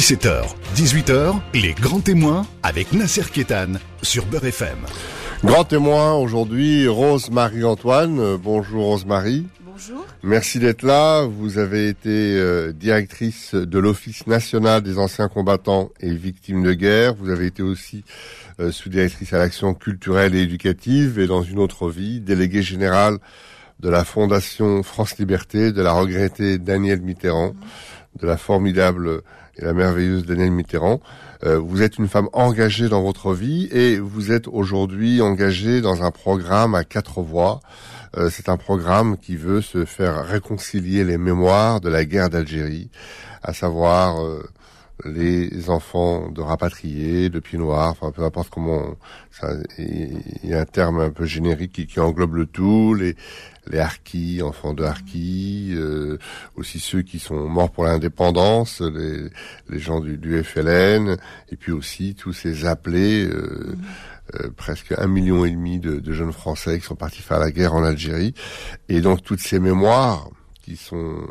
17h, 18h, les grands témoins avec Nasser Kétan sur Beurre FM. Grand témoin aujourd'hui, Rose Marie-Antoine. Euh, bonjour Rose Marie. Bonjour. Merci d'être là. Vous avez été euh, directrice de l'Office national des anciens combattants et victimes de guerre. Vous avez été aussi euh, sous-directrice à l'action culturelle et éducative et dans une autre vie, déléguée générale de la Fondation France Liberté, de la regrettée Danielle Mitterrand, de la formidable la merveilleuse Danielle Mitterrand. Euh, vous êtes une femme engagée dans votre vie et vous êtes aujourd'hui engagée dans un programme à quatre voix. Euh, c'est un programme qui veut se faire réconcilier les mémoires de la guerre d'Algérie, à savoir euh, les enfants de rapatriés, de pieds noirs, enfin peu importe comment. Il y a un terme un peu générique qui, englobe le tout, les harkis, enfants de harkis, euh, aussi ceux qui sont morts pour l'indépendance, les, les gens du, du, FLN, et puis aussi tous ces appelés. Euh, euh, presque un million et demi de, de jeunes Français qui sont partis faire la guerre en Algérie, et donc toutes ces mémoires qui sont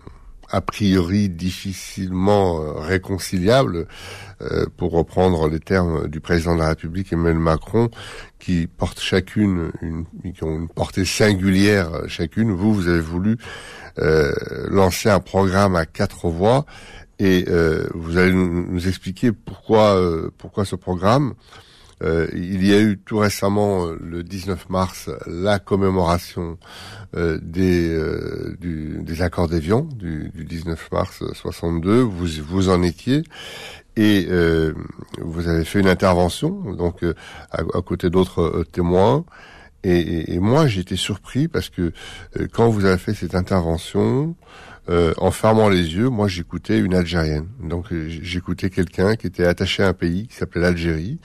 a priori difficilement euh, réconciliables, euh, pour reprendre les termes du président de la République Emmanuel Macron, qui portent chacune une, ont une portée singulière chacune. Vous, vous avez voulu euh, lancer un programme à quatre voix et euh, vous allez nous, expliquer pourquoi euh, pourquoi ce programme. Euh, il y a eu tout récemment, euh, le 19 mars, la commémoration euh, des, euh, du, des accords d'Évian du, du, 19 mars 62. Vous, vous en étiez et euh, vous avez fait une intervention, donc à, à côté d'autres témoins. Et, et, et moi, été surpris parce que quand vous avez fait cette intervention, euh, en fermant les yeux, moi j'écoutais une Algérienne. Donc j'écoutais quelqu'un qui était attaché à un pays qui s'appelait l'Algérie,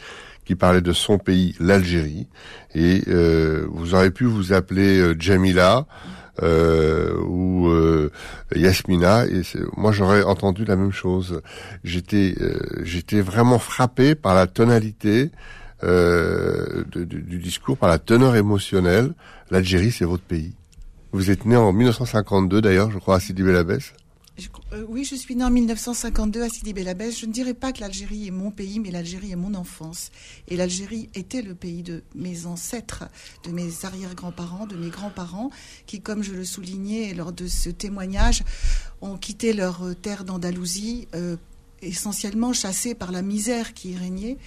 qui parlait de son pays, l'Algérie. Et euh, vous aurez pu vous appeler euh, Jamila euh, ou euh, Yasmina. Et moi, j'aurais entendu la même chose. J'étais, euh, j'étais vraiment frappé par la tonalité. De, du, du discours, par la teneur émotionnelle. L'Algérie, c'est votre pays. Vous êtes né en 1952 d'ailleurs, je crois, à Sidi Belabès. Euh, oui, je suis née en 1952 à Sidi Belabès. Je ne dirais pas que l'Algérie est mon pays, mais l'Algérie est mon enfance. Et l'Algérie était le pays de mes ancêtres, de mes arrière-grands-parents, de mes grands-parents, qui, comme je le soulignais lors de ce témoignage, ont quitté leur terre d'Andalousie, euh, essentiellement chassés par la misère qui y régnait.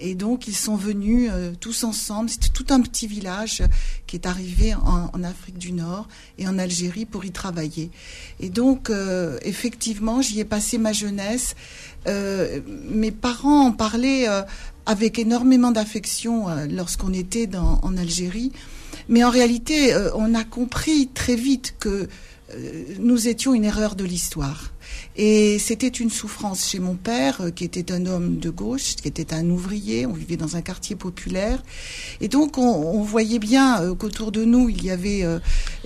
Et donc, ils sont venus euh, tous ensemble. C'était tout un petit village qui est arrivé en, Afrique du Nord et en Algérie pour y travailler. Et donc, euh, effectivement, j'y ai passé ma jeunesse. Euh, mes parents en parlaient avec énormément d'affection lorsqu'on était en Algérie. Mais en réalité, on a compris très vite que nous étions une erreur de l'histoire. Et c'était une souffrance chez mon père, euh, qui était un homme de gauche, qui était un ouvrier. On vivait dans un quartier populaire. Et donc, on, voyait bien euh, qu'autour de nous, il y avait euh,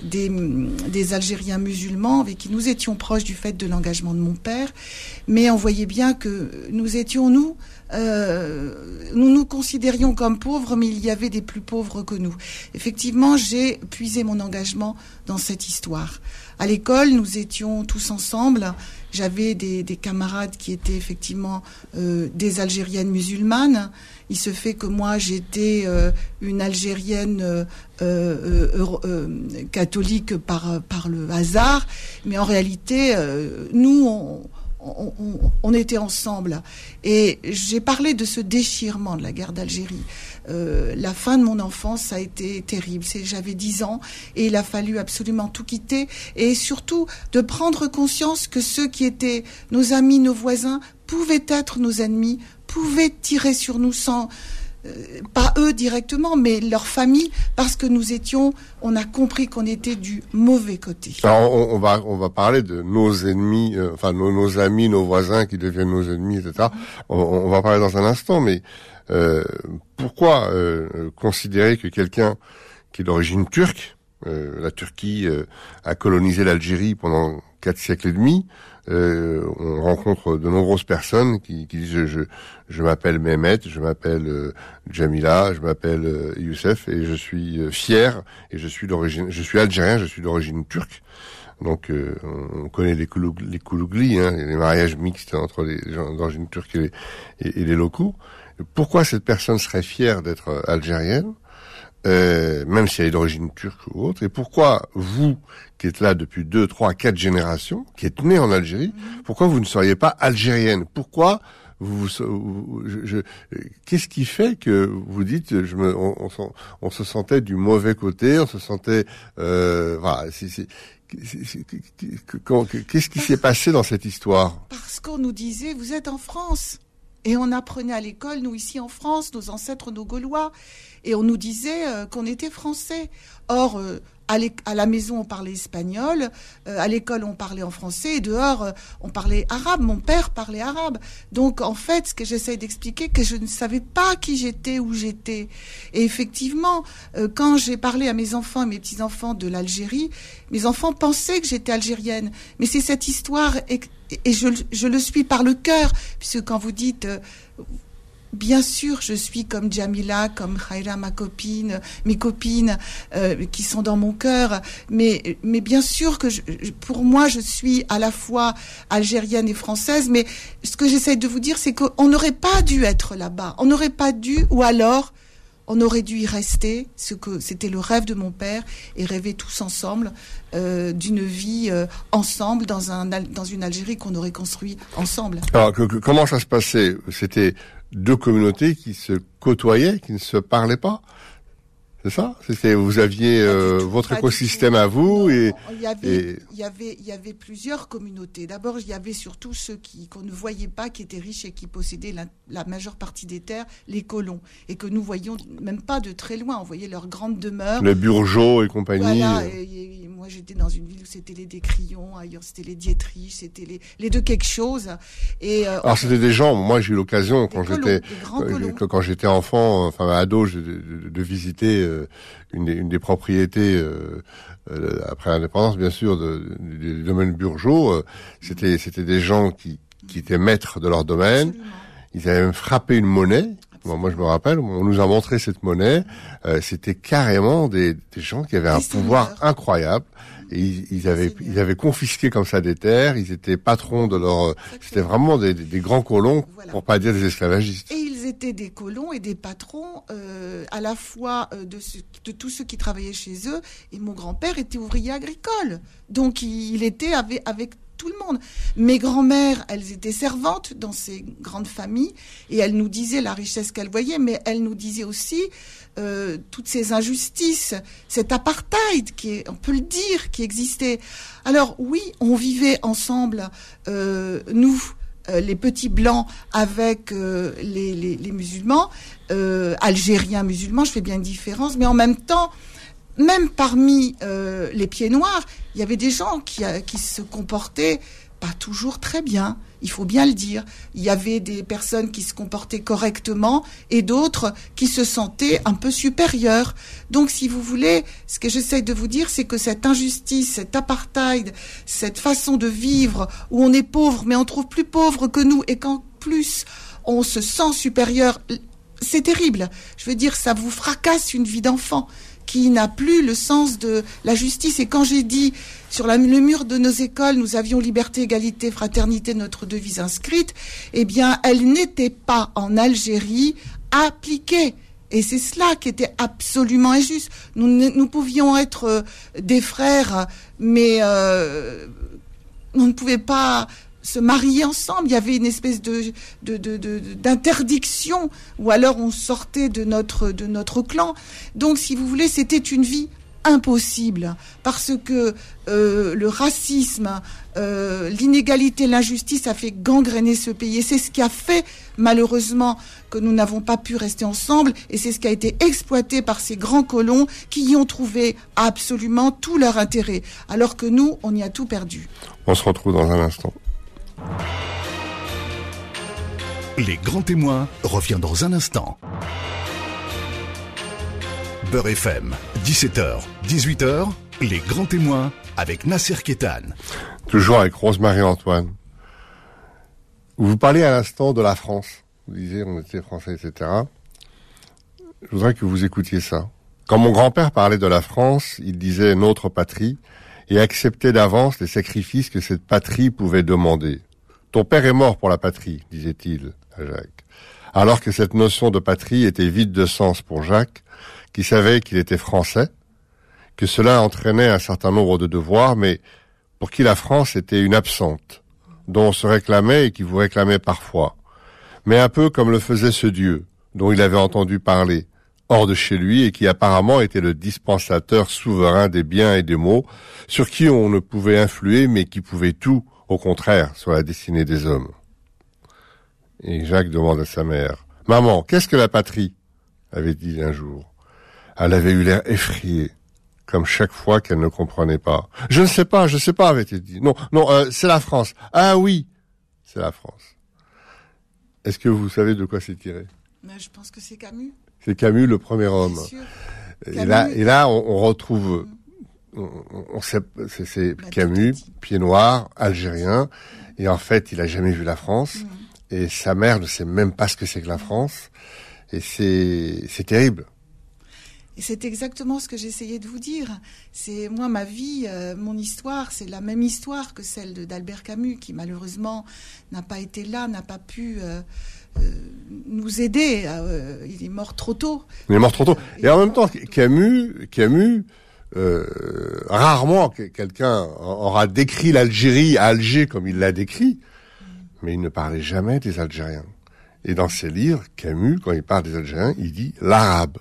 des, des, Algériens musulmans avec qui nous étions proches du fait de l'engagement de mon père. Mais on voyait bien que nous étions, nous, euh, nous nous considérions comme pauvres, mais il y avait des plus pauvres que nous. Effectivement, j'ai puisé mon engagement dans cette histoire. À l'école, nous étions tous ensemble. J'avais des, des, camarades qui étaient effectivement euh, des Algériennes musulmanes. Il se fait que moi, j'étais euh, une Algérienne euh, euh, catholique par, par le hasard. Mais en réalité, nous, on, on, on, était ensemble. Et j'ai parlé de ce déchirement de la guerre d'Algérie. Euh, la fin de mon enfance a été terrible. J'avais 10 ans et il a fallu absolument tout quitter et surtout de prendre conscience que ceux qui étaient nos amis, nos voisins, pouvaient être nos ennemis, pouvaient tirer sur nous sans pas eux directement, mais leur famille, parce que nous étions, on a compris qu'on était du mauvais côté. Alors on, va on va parler de nos ennemis, euh, enfin nos, amis, nos voisins qui deviennent nos ennemis, etc. On, on va parler dans un instant, mais euh, pourquoi euh, considérer que quelqu'un qui est d'origine turque, euh, la Turquie a colonisé l'Algérie pendant quatre siècles et demi, euh, on rencontre de nombreuses personnes qui, qui disent je, je m'appelle Mehmet, je m'appelle euh, Jamila, je m'appelle euh, Youssef et je suis fier et je suis d'origine, je suis algérien, je suis d'origine turque. Donc euh, on connaît les, les koulouglis, hein, les mariages mixtes entre les gens d'origine turque et les, locaux. Pourquoi cette personne serait fière d'être algérienne, euh, même si elle est d'origine turque ou autre. Et pourquoi vous, qui êtes là depuis deux, trois, quatre générations, qui êtes né en Algérie, pourquoi vous ne seriez pas algérienne? Pourquoi vous, je, qu'est-ce qui fait que vous dites, je me, on, on, se sentait du mauvais côté, on se sentait, euh, voilà, qu'est-ce qui s'est passé dans cette histoire? Parce qu'on nous disait, vous êtes en France. Et on apprenait à l'école, nous ici en France, nos ancêtres, nos Gaulois, et on nous disait euh, qu'on était français. Or, euh, à, la maison, on parlait espagnol, euh, à l'école, on parlait en français, et dehors, euh, on parlait arabe. Mon père parlait arabe. Donc, en fait, ce que j'essaie d'expliquer, que je ne savais pas qui j'étais, où j'étais. Et effectivement, euh, quand j'ai parlé à mes enfants et mes petits-enfants de l'Algérie, mes enfants pensaient que j'étais algérienne. Mais c'est cette histoire, et, je, je, le suis par le cœur, puisque quand vous dites Bien sûr, je suis comme Jamila, comme Khaira, ma copine, mes copines euh, qui sont dans mon cœur. Mais, mais bien sûr que pour moi, je suis à la fois algérienne et française. Mais ce que j'essaie de vous dire, c'est qu'on n'aurait pas dû être là-bas. On n'aurait pas dû, ou alors, on aurait dû y rester, ce que c'était le rêve de mon père, et rêver tous ensemble euh, d'une vie euh, ensemble dans, un, dans une Algérie qu'on aurait construit ensemble. Alors, comment ça se passait? C'était deux communautés qui se côtoyaient, qui ne se parlaient pas. C'est ça? C'était vous aviez euh, votre écosystème à vous et il y avait il y avait il y avait plusieurs communautés. D'abord, il y avait surtout ceux qui qu'on ne voyait pas qui étaient riches et qui possédaient la, majeure partie des terres, les colons. Et que nous voyions même pas de très loin, on voyait leurs grandes demeures. Les Burgeot et compagnie. Voilà, et, moi j'étais dans une ville où c'était les Décrions, ailleurs c'était les Dietrich, c'était les, les de quelque chose. Et euh, Alors c'était des gens, moi j'ai eu l'occasion quand j'étais quand j'étais enfant, enfin ado de, de visiter euh, une, des, une, des, propriétés euh, euh, après l'indépendance, bien sûr, de, du domaine Burgeot. c'était c'était des gens qui, qui étaient maîtres de leur domaine. Ils avaient même frappé une monnaie. moi, je me rappelle, on nous a montré cette monnaie. c'était carrément des, des, gens qui avaient un pouvoir incroyable. Et ils, avaient, ils avaient confisqué comme ça des terres. Ils étaient patrons de leur. C'était vraiment des, des, grands colons, pour pas dire des esclavagistes étaient des colons et des patrons euh, à la fois euh, de, de, tous ceux qui travaillaient chez eux. Et mon grand-père était ouvrier agricole. Donc il, était avec, avec tout le monde. Mes grand-mères, elles étaient servantes dans ces grandes familles et elles nous disaient la richesse qu'elles voyaient, mais elles nous disaient aussi euh, toutes ces injustices, cet apartheid qui est, on peut le dire, qui existait. Alors oui, on vivait ensemble, nous, euh, les petits blancs avec euh, les, musulmans, euh, algériens musulmans, je fais bien une différence, mais en même temps, même parmi les pieds noirs, il y avait des gens qui, qui se comportaient pas toujours très bien, il faut bien le dire. Il y avait des personnes qui se comportaient correctement et d'autres qui se sentaient un peu supérieures. Donc, si vous voulez, ce que j'essaie de vous dire, c'est que cette injustice, cet apartheid, cette façon de vivre où on est pauvre, mais on trouve plus pauvre que nous et qu'en plus on se sent supérieur, c'est terrible. Je veux dire, ça vous fracasse une vie d'enfant qui n'a plus le sens de la justice. Et quand j'ai dit sur le mur de nos écoles, nous avions liberté, égalité, fraternité, notre devise inscrite, eh bien, elle n'était pas en Algérie appliquée. Et c'est cela qui était absolument injuste. Nous, nous pouvions être euh, des frères, mais euh, on ne pouvait pas se marier ensemble. Il y avait une espèce de, d'interdiction, ou alors on sortait de notre, de notre clan. Donc, si vous voulez, c'était une vie impossible parce que euh, le racisme, euh, l'inégalité, l'injustice a fait gangréner ce pays et c'est ce qui a fait malheureusement que nous n'avons pas pu rester ensemble et c'est ce qui a été exploité par ces grands colons qui y ont trouvé absolument tout leur intérêt alors que nous on y a tout perdu. On se retrouve dans un instant. Les grands témoins revient dans un instant. Beurre FM, 17h, 18h, les grands témoins avec Nasser Kétan. Toujours avec Rose-Marie Antoine. Vous parlez à l'instant de la France. Vous disiez on était français, etc. Je voudrais que vous écoutiez ça. Quand mon grand-père parlait de la France, il disait notre patrie et acceptait d'avance les sacrifices que cette patrie pouvait demander. Ton père est mort pour la patrie, disait-il à Jacques. Alors que cette notion de patrie était vide de sens pour Jacques, qui savait qu'il était français, que cela entraînait un certain nombre de devoirs, mais pour qui la France était une absente, dont on se réclamait et qui vous réclamait parfois, mais un peu comme le faisait ce Dieu, dont il avait entendu parler, hors de chez lui et qui apparemment était le dispensateur souverain des biens et des maux, sur qui on ne pouvait influer mais qui pouvait tout, au contraire, sur la destinée des hommes. Et Jacques demande à sa mère, Maman, qu'est-ce que la patrie? avait dit un jour. Elle avait eu l'air effrayée, comme chaque fois qu'elle ne comprenait pas. Je ne sais pas, je ne sais pas, avait-il dit. Non, non, euh, c'est la France. Ah oui, c'est la France. Est-ce que vous savez de quoi c'est tiré? Je pense que c'est Camus. C'est Camus, le premier homme. Et là, et là, on, retrouve, on, sait, c'est Camus, pied noir, algérien, et en fait, il a jamais vu la France, mm. et sa mère ne sait même pas ce que c'est que la France, et c'est, c'est terrible. Et c'est exactement ce que j'essayais de vous dire. C'est moi, ma vie, euh, mon histoire, c'est la même histoire que celle d'Albert Camus, qui malheureusement n'a pas été là, n'a pas pu euh, euh, nous aider. il est mort trop tôt. Il est mort trop tôt. Et en même temps, Camus, Camus, rarement quelqu'un aura décrit l'Algérie à Alger comme il l'a décrit, mais il ne parlait jamais des Algériens. Et dans ses livres, Camus, quand il parle des Algériens, il dit l'arabe.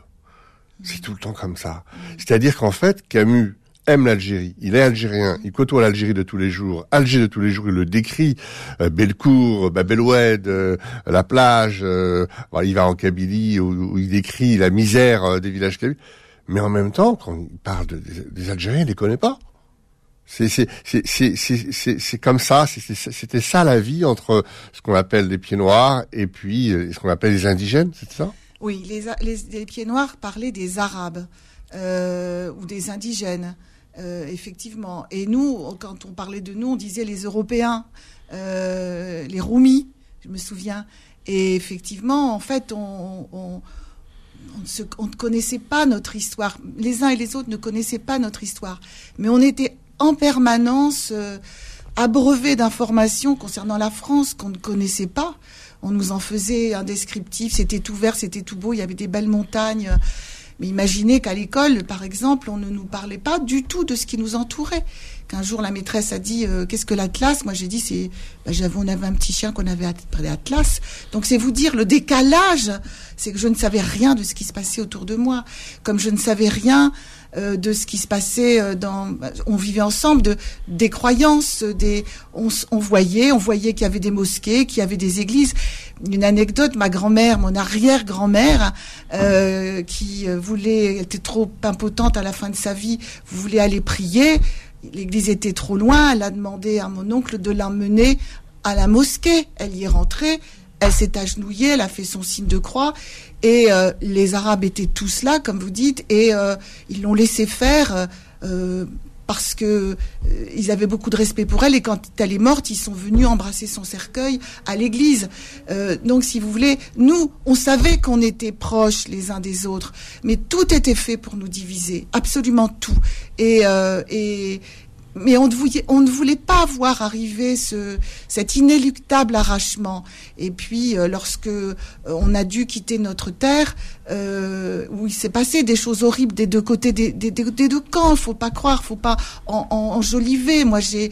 C'est tout le temps comme ça. C'est-à-dire qu'en fait, Camus aime l'Algérie. Il est algérien. Il côtoie l'Algérie de tous les jours. Alger de tous les jours, il le décrit. Euh, Belcourt, Babeloued, euh, la plage. Euh, il va en Kabylie où, il décrit la misère euh, des villages. Mais en même temps, quand il parle des Algériens, il les connaît pas. C'est comme ça. C'était ça la vie entre ce qu'on appelle les pieds noirs et puis ce qu'on appelle les indigènes, c'est ça? Oui, les, les, pieds noirs parlaient des Arabes euh, ou des indigènes, euh, effectivement. Et nous, quand on parlait de nous, on disait les Européens, euh, les Roumis, je me souviens. Et effectivement, en fait, on, on, ne connaissait pas notre histoire. Les uns et les autres ne connaissaient pas notre histoire. Mais on était en permanence abreuvés d'informations concernant la France qu'on ne connaissait pas on nous en faisait un descriptif, c'était tout vert, c'était tout beau, il y avait des belles montagnes. Mais imaginez qu'à l'école, par exemple, on ne nous parlait pas du tout de ce qui nous entourait. Qu'un jour la maîtresse a dit euh, qu'est-ce que l'Atlas? Moi j'ai dit c'est bah, j'avais on avait un petit chien qu'on avait appelé Atlas. Donc c'est vous dire le décalage, c'est que je ne savais rien de ce qui se passait autour de moi, comme je ne savais rien euh, de ce qui se passait euh, dans. On vivait ensemble de des croyances, des. On, voyait, on voyait qu'il y avait des mosquées, qu'il y avait des églises. Une anecdote ma grand-mère, mon arrière-grand-mère, euh, qui voulait, était trop impotente à la fin de sa vie, voulait aller prier. L'église était trop loin. Elle a demandé à mon oncle de l'emmener à la mosquée. Elle y est rentrée. Elle s'est agenouillée, elle a fait son signe de croix et euh, les Arabes étaient tous là, comme vous dites, et euh, ils l'ont laissé faire euh, parce que ils avaient beaucoup de respect pour elle. Et quand elle est morte, ils sont venus embrasser son cercueil à l'église. donc, si vous voulez, nous, on savait qu'on était proches les uns des autres, mais tout était fait pour nous diviser, absolument tout. Et, et, mais on ne, voulait, pas voir arriver ce, cet inéluctable arrachement. Et puis, euh, lorsque euh, on a dû quitter notre terre, euh, où il s'est passé des choses horribles des deux côtés des, des, des deux camps, faut pas croire, faut pas en, enjoliver. Moi, j'ai,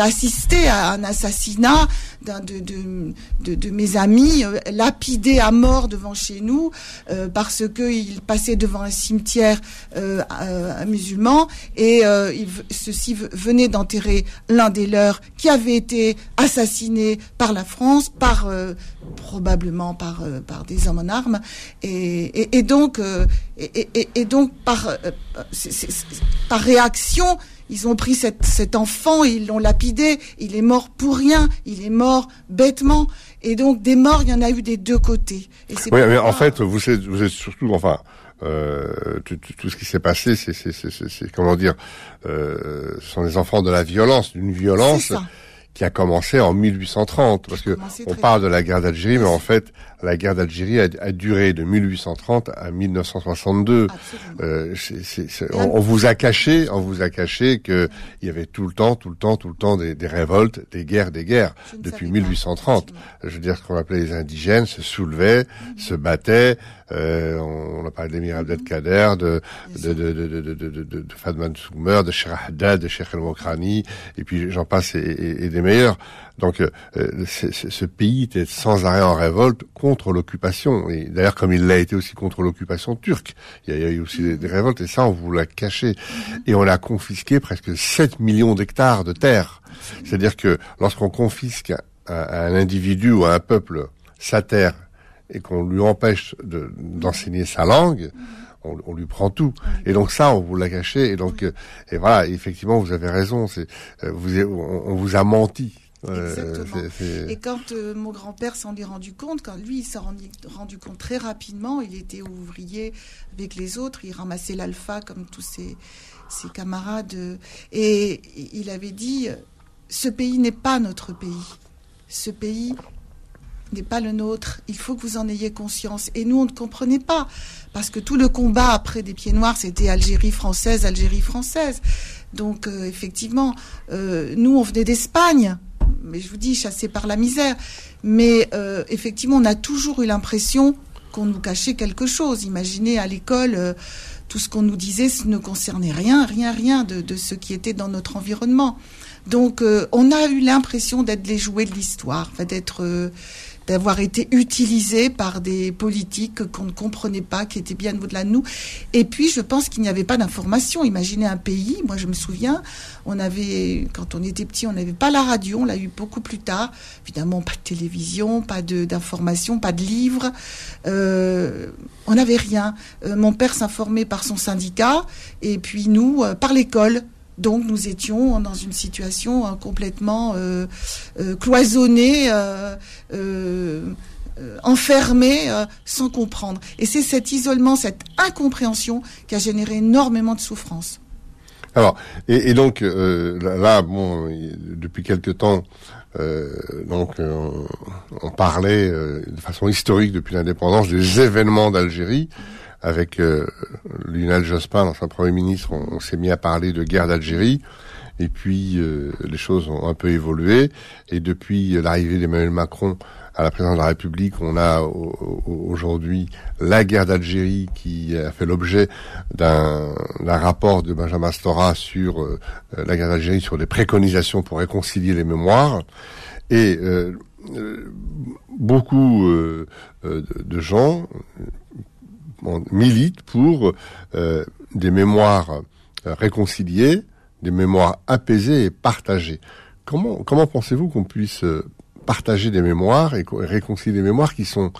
assisté à un assassinat de, mes amis, lapidé à mort devant chez nous, parce que il passait devant un cimetière musulman. Et il, ceci venait d'enterrer l'un des leurs qui avait été assassiné par la France, par euh, probablement par euh, par des hommes en armes, et, donc euh, et, donc par par réaction. Ils ont pris cet enfant, ils l'ont lapidé, il est mort pour rien, il est mort bêtement. Et donc des morts, il y en a eu des deux côtés. oui, mais en fait, vous êtes, vous êtes surtout, enfin, euh, tout, tout, ce qui s'est passé, c'est comment dire, euh, ce sont des enfants de la violence, d'une violence qui a commencé en 1830, parce que on parle de la guerre d'Algérie, mais en fait, la guerre d'Algérie a, a, duré de 1830 à 1962. Euh, on, vous a caché, on vous a caché que il y avait tout le temps, tout le temps, tout le temps des, des révoltes, des guerres, des guerres depuis 1830. Je veux dire, ce qu'on appelait les indigènes se soulevaient, mhm. se battaient. Euh, on, a parlé d'Emir Abdelkader, de de, de, de, de, de, de, de Fadman Soumer, de Cheikh Haddad, de Cheikh El Mokrani, et puis j'en passe et, et, des meilleurs. Donc euh, ce pays était sans arrêt en révolte contre l'occupation. Et d'ailleurs, comme il l'a été aussi contre l'occupation turque, il y a, eu aussi des, révoltes, et ça, on vous l'a caché. Et on a confisqué presque 7 millions d'hectares de terre. C'est-à-dire que lorsqu'on confisque à, un individu ou à un peuple sa terre et qu'on lui empêche d'enseigner sa langue, on, lui prend tout. Et donc ça, on vous l'a caché. Et donc, euh, et voilà, effectivement, vous avez raison. Euh, vous, on, vous a menti. Exactement. Et quand euh, mon grand-père s'en est rendu compte, quand lui il s'est rendu, rendu, compte très rapidement, il était ouvrier avec les autres, il ramassait l'alpha comme tous ses, ses, camarades, et il avait dit ce pays n'est pas notre pays. Ce pays n'est pas le nôtre. Il faut que vous en ayez conscience. Et nous, on ne comprenait pas. Parce que tout le combat après des pieds noirs, c'était Algérie française, Algérie française. Donc, euh, effectivement, euh, nous, on venait d'Espagne. Mais je vous dis, chassés par la misère. Mais euh, effectivement, on a toujours eu l'impression qu'on nous cachait quelque chose. Imaginez à l'école, tout ce qu'on nous disait ne concernait rien, rien, rien de, de, ce qui était dans notre environnement. Donc, on a eu l'impression d'être les jouets de l'histoire, d'être d'avoir été utilisé par des politiques qu'on ne comprenait pas, qui étaient bien au-delà de nous. Et puis, je pense qu'il n'y avait pas d'information. Imaginez un pays, moi je me souviens, on avait, quand on était petit, on n'avait pas la radio, on l'a eu beaucoup plus tard. Évidemment, pas de télévision, pas d'information, pas de livres. Euh, on n'avait rien. Euh, mon père s'informait par son syndicat, et puis nous, euh, par l'école. Donc nous étions dans une situation euh, complètement euh, euh, cloisonnée, enfermée, sans comprendre. Et c'est cet isolement, cette incompréhension qui a généré énormément de souffrance. Alors, et, donc là, bon, depuis quelque temps, donc on, parlait de façon historique depuis l'indépendance des événements d'Algérie avec euh, Lionel Jospin, l'ancien Premier ministre, on, s'est mis à parler de guerre d'Algérie. Et puis euh, les choses ont un peu évolué. Et depuis l'arrivée d'Emmanuel Macron à la présidence de la République, on a aujourd'hui la guerre d'Algérie qui a fait l'objet d'un rapport de Benjamin Stora sur euh, la guerre d'Algérie, sur des préconisations pour réconcilier les mémoires. Et euh, beaucoup de gens, milite pour euh, des mémoires euh, réconciliées, des mémoires apaisées et partagées. Comment, comment pensez-vous qu'on puisse euh, partager des mémoires et réconcilier des mémoires qui sont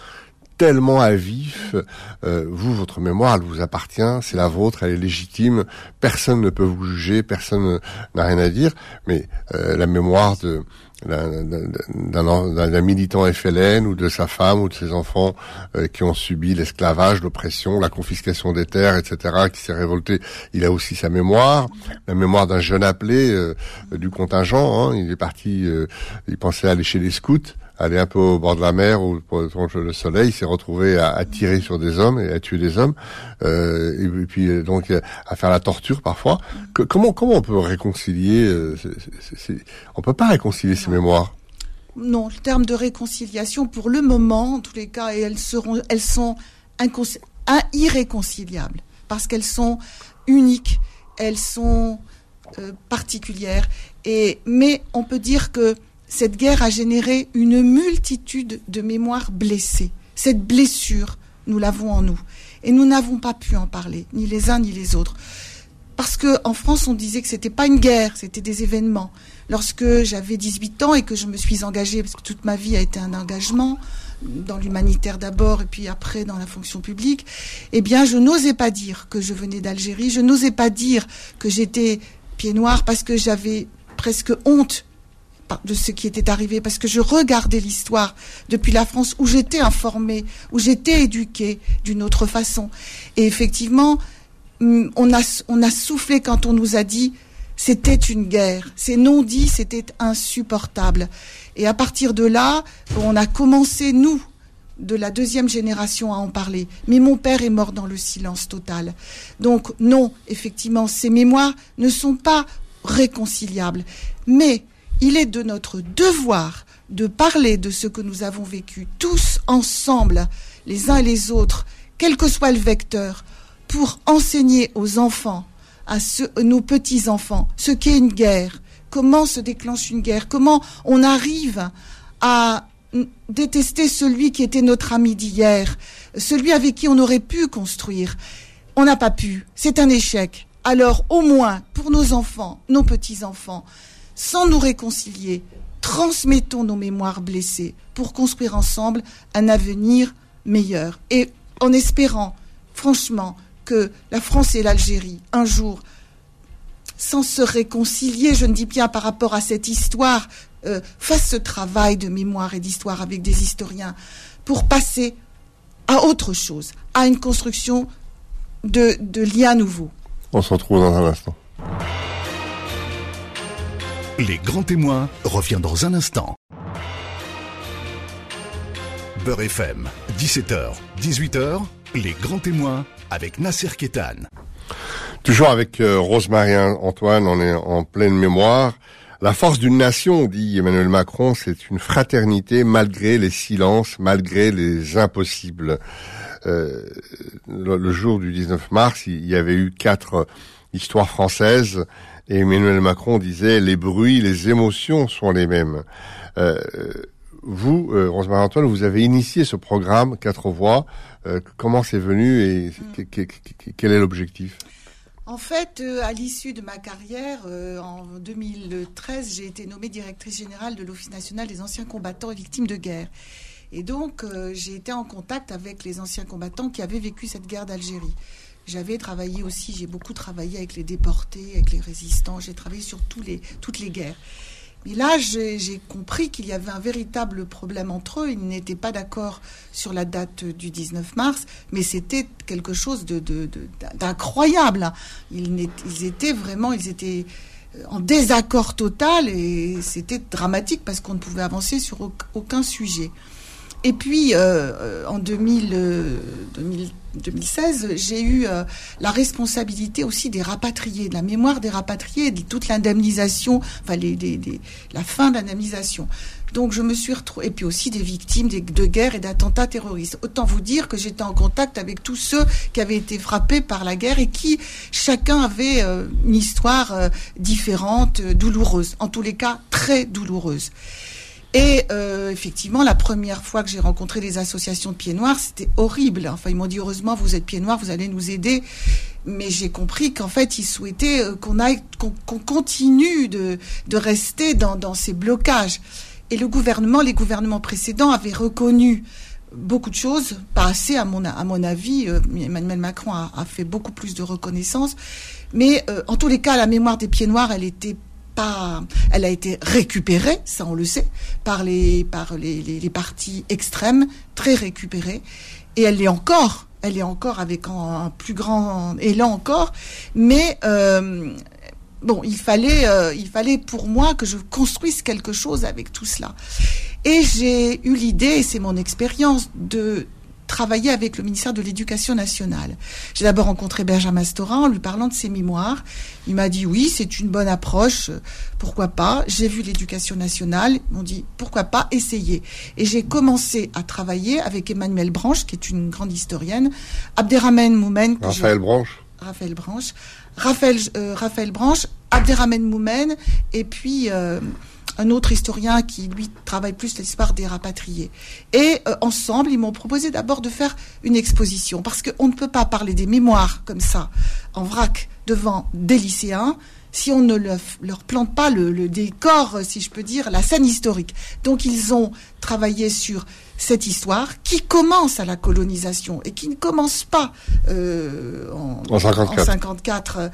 tellement à vous, votre mémoire, elle vous appartient, c'est la vôtre, elle est légitime. Personne ne peut vous juger, personne n'a rien à dire. Mais la mémoire de d'un militant FLN ou de sa femme ou de ses enfants euh, qui ont subi l'esclavage, l'oppression, la confiscation des terres, etc., qui s'est révolté. Il a aussi sa mémoire, la mémoire d'un jeune appelé euh, du contingent. Hein. Il est parti, euh, il pensait aller chez les scouts aller un peu au bord de la mer ou le soleil, il s'est retrouvé à, tirer sur des hommes et à tuer des hommes, euh, et, puis euh, donc à faire la torture parfois. comment comment on peut réconcilier euh, On peut pas réconcilier ces mémoires? Non, le terme de réconciliation, pour le moment, en tous les cas, et elles seront, elles sont irréconciliables parce qu'elles sont uniques, elles sont euh, particulières. Et mais on peut dire que cette guerre a généré une multitude de mémoires blessées. Cette blessure, nous l'avons en nous. Et nous n'avons pas pu en parler, ni les uns ni les autres. Parce qu'en France, on disait que c'était pas une guerre, c'était des événements. Lorsque j'avais 18 ans et que je me suis engagée, parce que toute ma vie a été un engagement, dans l'humanitaire d'abord et puis après dans la fonction publique, eh bien, je n'osais pas dire que je venais d'Algérie, je n'osais pas dire que j'étais pied noir parce que j'avais presque honte de ce qui était arrivé, parce que je regardais l'histoire depuis la France où j'étais informée, où j'étais éduquée d'une autre façon. Et effectivement, mm, on a, on a soufflé quand on nous a dit C'était une guerre. Ces non-dits, c'était insupportable. Et à partir de là, on a commencé, nous, de la deuxième génération à en parler. Mais mon père est mort dans le silence total. Donc non, effectivement, ces mémoires ne sont pas réconciliables. Mais il est de notre devoir de parler de ce que nous avons vécu tous ensemble, les uns et les autres, quel que soit le vecteur, pour enseigner aux enfants, à nos petits-enfants, ce qu'est une guerre, comment se déclenche une guerre, comment on arrive à détester celui qui était notre ami d'hier, celui avec qui on aurait pu construire. On n'a pas pu. C'est un échec. Alors, au moins, pour nos enfants, nos petits-enfants, sans nous réconcilier, transmettons nos mémoires blessées pour construire ensemble un avenir meilleur. Et en espérant, franchement, que la France et l'Algérie, un jour, sans se réconcilier, je ne dis bien par rapport à cette histoire, euh, fassent ce travail de mémoire et d'histoire avec des historiens pour passer à autre chose, à une construction de, de liens nouveaux. On se retrouve dans un instant. Les grands témoins revient dans un instant. Beurre FM, 17h, 18h, les grands témoins avec Nasser Kétan. Toujours avec euh, Rosemary Antoine, on est en pleine mémoire. La force d'une nation, dit Emmanuel Macron, c'est une fraternité malgré les silences, malgré les impossibles. Euh, le, jour du 19 mars, il y avait eu quatre histoires françaises et Emmanuel Macron disait les bruits, les émotions sont les mêmes. Euh, vous, euh, Rosemary Antoine, vous avez initié ce programme Quatre Voix. Euh, comment c'est venu et quel est l'objectif? En fait, euh, à l'issue de ma carrière, en 2013, j'ai été nommée directrice générale de l'Office national des anciens combattants et victimes de guerre. Et donc, j'ai été en contact avec les anciens combattants qui avaient vécu cette guerre d'Algérie. J'avais travaillé aussi, j'ai beaucoup travaillé avec les déportés, avec les résistants, j'ai travaillé sur tous les, toutes les guerres. Mais là, j'ai compris qu'il y avait un véritable problème entre eux. Ils n'étaient pas d'accord sur la date du 19 mars, mais c'était quelque chose d'incroyable. ils, ils, étaient vraiment, ils étaient euh, en désaccord total et c'était dramatique parce qu'on ne pouvait avancer sur aucun sujet. Et puis, euh, euh, en 2000, 2016, euh, j'ai eu la responsabilité aussi des rapatriés, de la mémoire des rapatriés, de toute l'indemnisation, enfin les, la fin de l'indemnisation. Donc je me suis retrouvée, et puis aussi des victimes de guerre et d'attentats terroristes. Autant vous dire que j'étais en contact avec tous ceux qui avaient été frappés par la guerre et qui chacun avait une histoire différente, douloureuse, en tous les cas très douloureuse. Et euh, effectivement, la première fois que j'ai rencontré des associations de pieds noirs, c'était horrible. Enfin, ils m'ont dit heureusement, vous êtes pieds noirs, vous allez nous aider. Mais j'ai compris qu'en fait, ils souhaitaient euh, qu'on aille, qu'on continue de, de rester dans, dans ces blocages. Et le gouvernement, les gouvernements précédents avaient reconnu beaucoup de choses, pas assez à mon, à mon avis. Euh, Emmanuel Macron a, a, fait beaucoup plus de reconnaissance. Mais en tous les cas, la mémoire des pieds noirs, elle était elle a été récupérée, ça on le sait, par les, par les, partis extrêmes, très récupérée, et elle l'est encore, elle est encore avec un, plus grand élan encore, mais euh, bon, il fallait, euh, il fallait pour moi que je construise quelque chose avec tout cela. Et j'ai eu l'idée, c'est mon expérience, de travailler avec le ministère de l'Éducation nationale. J'ai d'abord rencontré Benjamin Storin en lui parlant de ses mémoires. Il m'a dit oui, c'est une bonne approche, pourquoi pas. J'ai vu l'Éducation nationale, ils m'ont dit pourquoi pas, essayer. Et j'ai commencé à travailler avec Emmanuel Branche, qui est une grande historienne, Abderrahmane Moumen. Raphaël Branche. Raphaël Branche. Raphaël, euh, Raphaël Branche, Abderrahmane Moumen, et puis euh, un autre historien qui, lui, travaille plus l'histoire des rapatriés. Et euh, ensemble, ils m'ont proposé d'abord de faire une exposition, parce qu'on ne peut pas parler des mémoires comme ça, en vrac, devant des lycéens, si on ne leur plante pas le, décor, si je peux dire, la scène historique. Donc ils ont travaillé sur cette histoire qui commence à la colonisation et qui ne commence pas euh, en, en, 54, euh,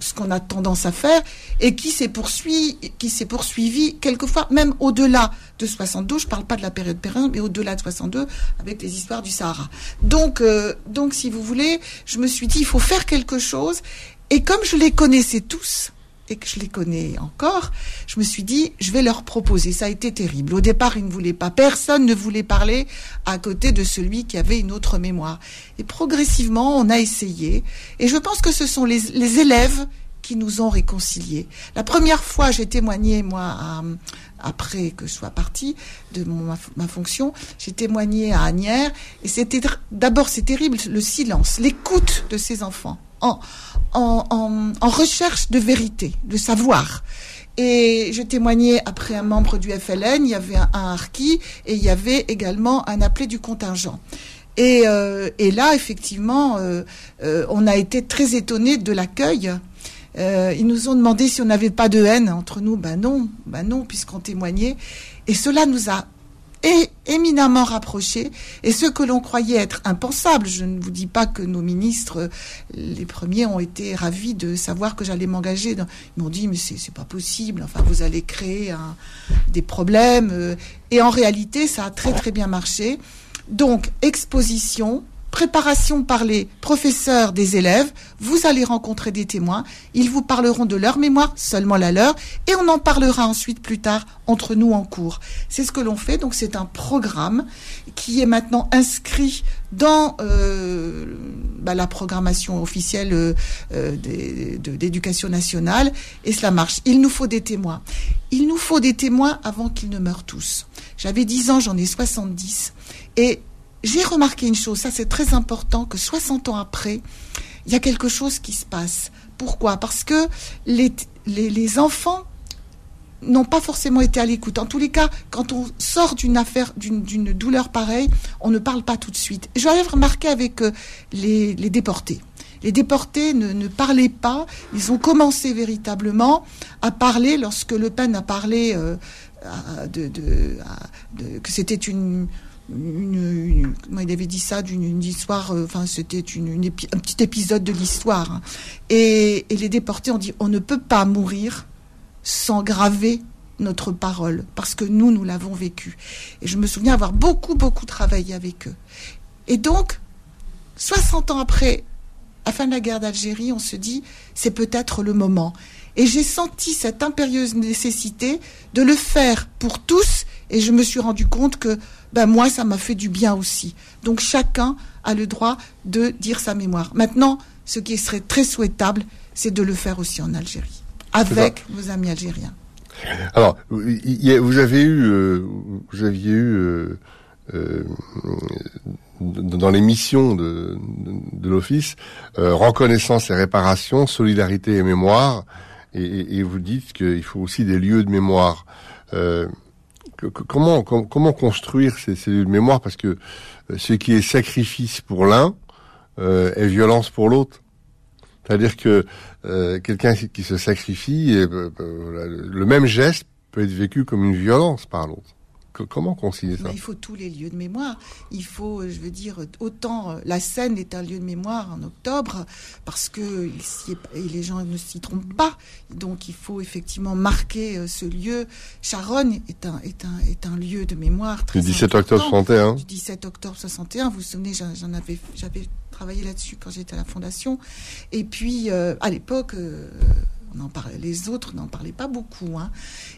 ce qu'on a tendance à faire, et qui s'est poursuivi, qui s'est poursuivi quelquefois même au-delà de 62. Je ne parle pas de la période période, mais au-delà de 62 avec les histoires du Sahara. Donc, euh, donc si vous voulez, je me suis dit il faut faire quelque chose et comme je les connaissais tous, et que je les connais encore, je me suis dit, je vais leur proposer. Ça a été terrible. Au départ, ils ne voulaient pas. Personne ne voulait parler à côté de celui qui avait une autre mémoire. Et progressivement, on a essayé. Et je pense que ce sont les, élèves qui nous ont réconciliés. La première fois, j'ai témoigné, moi, après que je sois partie de ma, ma fonction, j'ai témoigné à Agnières, et c'était d'abord c'est terrible le silence, l'écoute de ces enfants en, recherche de vérité, de savoir. Et je témoignais après un membre du FLN, il y avait un, un harki et il y avait également un appelé du contingent. Et, euh, là, effectivement, euh, euh, on a été très étonnés de l'accueil ils nous ont demandé si on n'avait pas de haine entre nous. Ben non, ben non, puisqu'on témoignait. Et cela nous a éminemment rapprochés. Et ce que l'on croyait être impensable, je ne vous dis pas que nos ministres, les premiers, ont été ravis de savoir que j'allais m'engager. Ils m'ont dit, mais c'est pas possible, enfin, vous allez créer un, des problèmes. Euh. Et en réalité, ça a très très bien marché. Donc, exposition, préparation par les professeurs des élèves, vous allez rencontrer des témoins, ils vous parleront de leur mémoire, seulement la leur, et on en parlera ensuite plus tard entre nous en cours. C'est ce que l'on fait, donc c'est un programme qui est maintenant inscrit dans euh, bah, la programmation officielle euh, euh d'éducation nationale, et cela marche. Il nous faut des témoins. Il nous faut des témoins avant qu'ils ne meurent tous. J'avais 10 ans, j'en ai 70, et j'ai remarqué une chose, ça c'est très important, que 60 ans après, il y a quelque chose qui se passe. Pourquoi? Parce que les, les, enfants n'ont pas forcément été à l'écoute. En tous les cas, quand on sort d'une affaire, d'une douleur pareille, on ne parle pas tout de suite. J'avais remarqué avec euh, les, les, déportés. Les déportés ne, ne, parlaient pas. Ils ont commencé véritablement à parler lorsque Le Pen a parlé euh, de, de, que c'était une il avait dit ça d'une histoire, euh, enfin c'était une, un petit épisode de l'histoire. Hein. Et, les déportés ont dit on ne peut pas mourir sans graver notre parole, parce que nous, nous l'avons vécu. Et je me souviens avoir beaucoup, beaucoup travaillé avec eux. Et donc, 60 ans après la fin de la guerre d'Algérie, on se dit c'est peut-être le moment. Et j'ai senti cette impérieuse nécessité de le faire pour tous, et je me suis rendu compte que ben moi, ça m'a fait du bien aussi. Donc chacun a le droit de dire sa mémoire. Maintenant, ce qui serait très souhaitable, c'est de le faire aussi en Algérie, avec nos amis algériens. Alors, vous avez eu, euh, vous aviez eu euh, euh, dans les missions de, l'office reconnaissance et réparation, solidarité et mémoire, et, et vous dites qu'il faut aussi des lieux de mémoire comment, comment construire ces cellules mémoire Parce que euh, ce qui est sacrifice pour l'un euh, est violence pour l'autre. C'est-à-dire que euh, quelqu'un qui se sacrifie, le même geste peut être vécu comme une violence par l'autre comment concilier ça Il faut tous les lieux de mémoire. Il faut, je veux dire, autant euh, la Seine est un lieu de mémoire en octobre parce que les gens ne s'y trompent pas. Donc il faut effectivement marquer euh, ce lieu. Charonne est un, est un, est un lieu de mémoire très Du 17 octobre 61. Du 17 octobre 61. Vous vous souvenez, j'en avais, j'avais travaillé là-dessus quand j'étais à la Fondation. Et puis, euh, à l'époque, en parlait, les autres n'en parlaient pas beaucoup. Hein.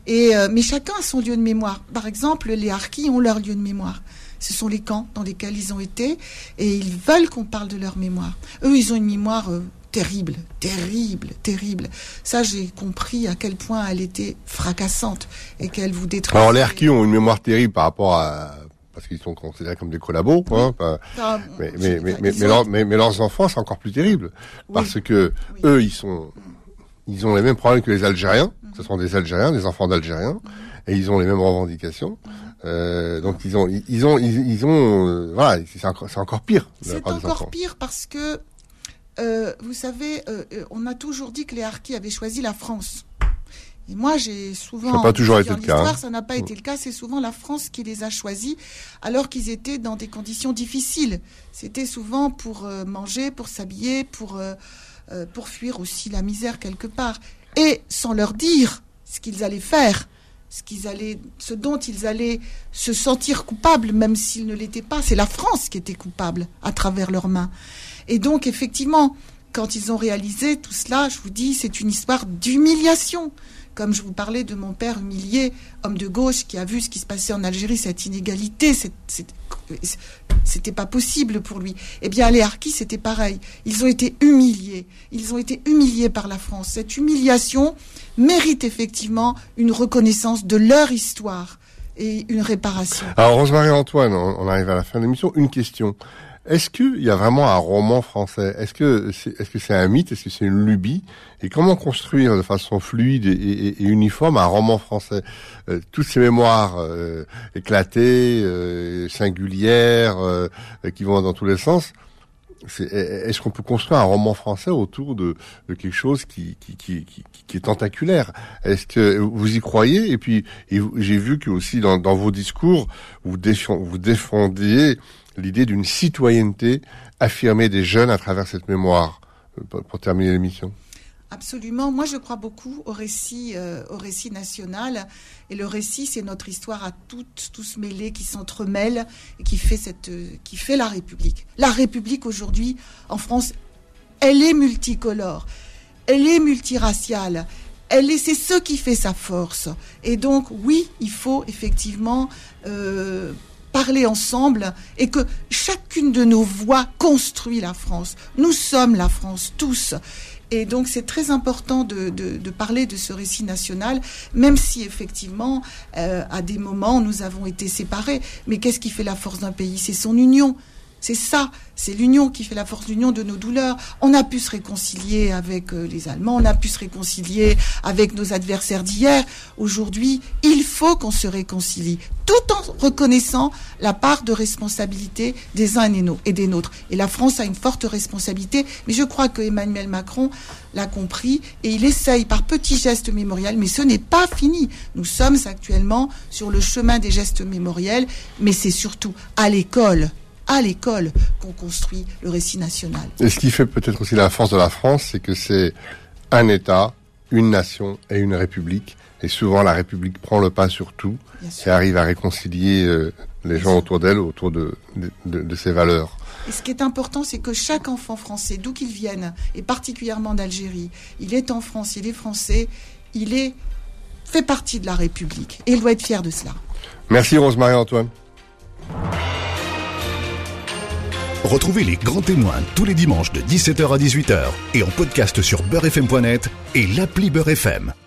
Et, euh, mais chacun a son lieu de mémoire. Par exemple, les harkis ont leur lieu de mémoire. Ce sont les camps dans lesquels ils ont été et ils veulent qu'on parle de leur mémoire. Eux, ils ont une mémoire euh, terrible, terrible, terrible. Ça, j'ai compris à quel point elle était fracassante et qu'elle vous détruisait. Alors, les harkis ont une mémoire terrible par rapport à parce qu'ils sont considérés comme des collabos, hein, mais, mais, mais, mais, leurs enfants, c'est encore plus terrible, parce que eux, ils sont ils ont les mêmes problèmes que les Algériens. Ce sont des Algériens, des enfants d'Algériens, et ils ont les mêmes revendications. Euh, donc ils ont, ils ont, ils, ont, euh, voilà, c'est encore, encore, pire. C'est encore pire parce que, euh, vous savez, euh, euh, on a toujours dit que les Harkis avaient choisi la France. Et moi, j'ai souvent. Ça n'a pas toujours été le cas. Hein. Ça n'a pas été le cas. C'est souvent la France qui les a choisis, alors qu'ils étaient dans des conditions difficiles. C'était souvent pour manger, pour s'habiller, pour euh, pour fuir aussi la misère quelque part, et sans leur dire ce qu'ils allaient faire, ce, qu'ils allaient, ce dont ils allaient se sentir coupables, même s'ils ne l'étaient pas. C'est la France qui était coupable à travers leurs mains. Et donc, effectivement, quand ils ont réalisé tout cela, je vous dis, c'est une histoire d'humiliation. Comme je vous parlais de mon père humilié, homme de gauche, qui a vu ce qui se passait en Algérie, cette inégalité, c'était pas possible pour lui. Eh bien, les Harkis, c'était pareil. Ils ont été humiliés. Ils ont été humiliés par la France. Cette humiliation mérite effectivement une reconnaissance de leur histoire et une réparation. Alors, Rosemary Antoine, on arrive à la fin de l'émission. Une question. Est-ce qu'il y a vraiment un roman français? Est-ce que c'est est-ce que c'est un mythe? Est-ce que c'est une lubie? Et comment construire de façon fluide et, uniforme un roman français? Euh, Toutes ces mémoires euh, éclatées, euh, singulières, qui vont dans tous les sens. Est-ce qu'on peut construire un roman français autour de, quelque chose qui, est tentaculaire? Est-ce que vous y croyez? Et puis, j'ai vu que aussi dans, dans vos discours, vous, vous défendiez l'idée d'une citoyenneté affirmée des jeunes à travers cette mémoire, euh, pour, terminer l'émission. Absolument. Moi, je crois beaucoup au récit, euh, au récit national. Et le récit, c'est notre histoire à toutes, tous mêlés, qui s'entremêlent et qui fait cette, euh, qui fait la République. La République aujourd'hui, en France, elle est multicolore, elle est multiraciale. Elle est, c'est ce qui fait sa force. Et donc, oui, il faut effectivement parler ensemble et que chacune de nos voix construit la France. Nous sommes la France, tous. Et donc c'est très important de, parler de ce récit national, même si effectivement, euh, à des moments, nous avons été séparés. Mais qu'est-ce qui fait la force d'un pays? C'est son union. C'est ça, c'est l'union qui fait la force, l'union de nos douleurs. On a pu se réconcilier avec euh, les Allemands, on a pu se réconcilier avec nos adversaires d'hier. Aujourd'hui, il faut qu'on se réconcilie, tout en reconnaissant la part de responsabilité des uns et des nôtres. Et la France a une forte responsabilité, mais je crois que Emmanuel Macron l'a compris et il essaye par petits gestes mémoriels, mais ce n'est pas fini. Nous sommes actuellement sur le chemin des gestes mémoriels, mais c'est surtout à l'école à l'école qu'on construit le récit national. Et ce qui fait peut-être aussi la force de la France, c'est que c'est un État, une nation et une république. Et souvent, la République prend le pas sur tout et arrive à réconcilier euh, les gens autour d'elle, autour de, de, ses valeurs. Et ce qui est important, c'est que chaque enfant français, d'où qu'il vienne, et particulièrement d'Algérie, il est en France, il est français, il est fait partie de la République. Et il doit être fier de cela. Merci Rosemarie Antoine. Retrouvez les grands témoins tous les dimanches de 17h à 18h et en podcast sur beurrefm.net et l'appli Beurrefm.